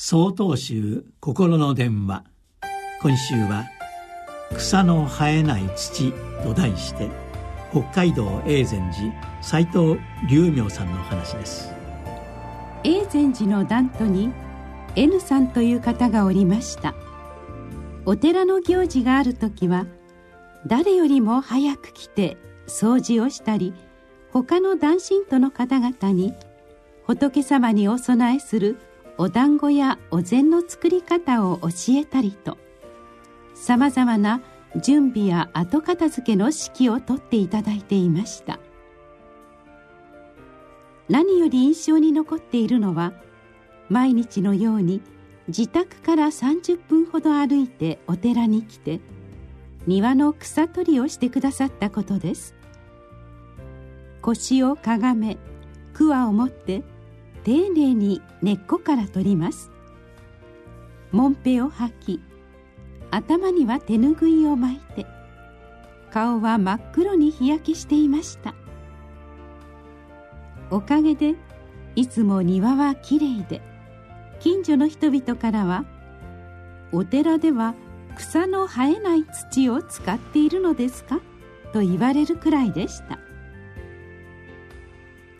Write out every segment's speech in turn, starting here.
総統集心の電話。今週は「草の生えない土」と題して北海道永禅寺斎藤龍明さんのお話です。永禅寺の団徒に N さんという方がおりました。お寺の行事がある時は誰よりも早く来て掃除をしたり他の男信徒の方々に仏様にお供えするお団子やお膳の作り方を教えたりとさまざまな準備や後片付けの指揮をとっていただいていました。何より印象に残っているのは毎日のように自宅から30分ほど歩いてお寺に来て庭の草取りをしてくださったことです。腰をかがめ桑を持って丁寧に根っこから取ります。もんぺを履き頭には手ぬぐいを巻いて顔は真っ黒に日焼けしていました。おかげでいつも庭はきれいで近所の人々からはお寺では草の生えない土を使っているのですかと言われるくらいでした。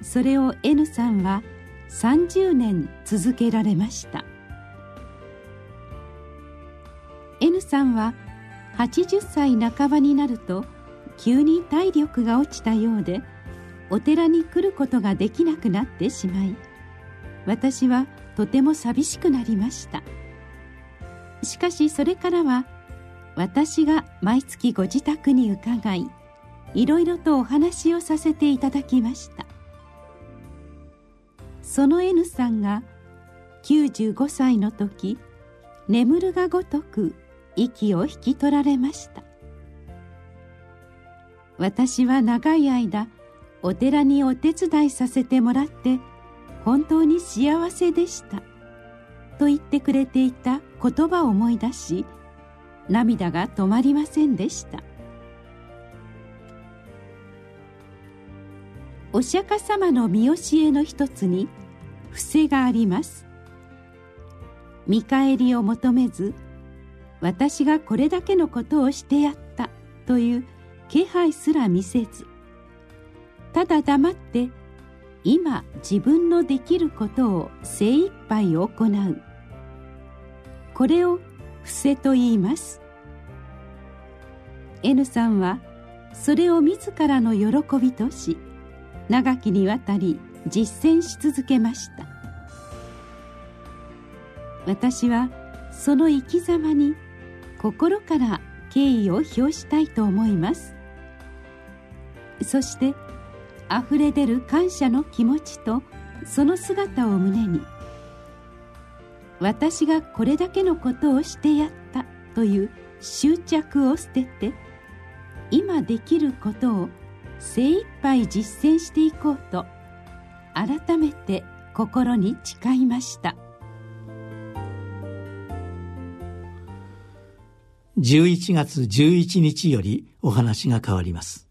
それを N さんは30年続けられました。N さんは80歳半ばになると急に体力が落ちたようでお寺に来ることができなくなってしまい私はとても寂しくなりました。しかしそれからは私が毎月ご自宅に伺いいろいろとお話をさせていただきました。その N さんが95歳の時眠るがごとく息を引き取られました。私は長い間お寺にお手伝いさせてもらって本当に幸せでした。と言ってくれていた言葉を思い出し涙が止まりませんでした。お釈迦様の見教えの一つに伏せがあります。見返りを求めず私がこれだけのことをしてやったという気配すら見せずただ黙って今自分のできることを精一杯行う。これを伏せと言います。N さんはそれを自らの喜びとし長きにわたり実践し続けました。私はその生き様に心から敬意を表したいと思います。そしてあふれ出る感謝の気持ちとその姿を胸に私がこれだけのことをしてやったという執着を捨てて今できることを精一杯実践していこうと改めて心に誓いました。11月11日よりお話が変わります。